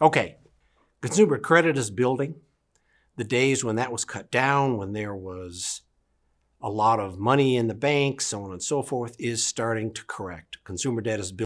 Okay, consumer credit is building. The days when that was cut down, when there was a lot of money in the banks, so on and so forth, is starting to correct. Consumer debt is building.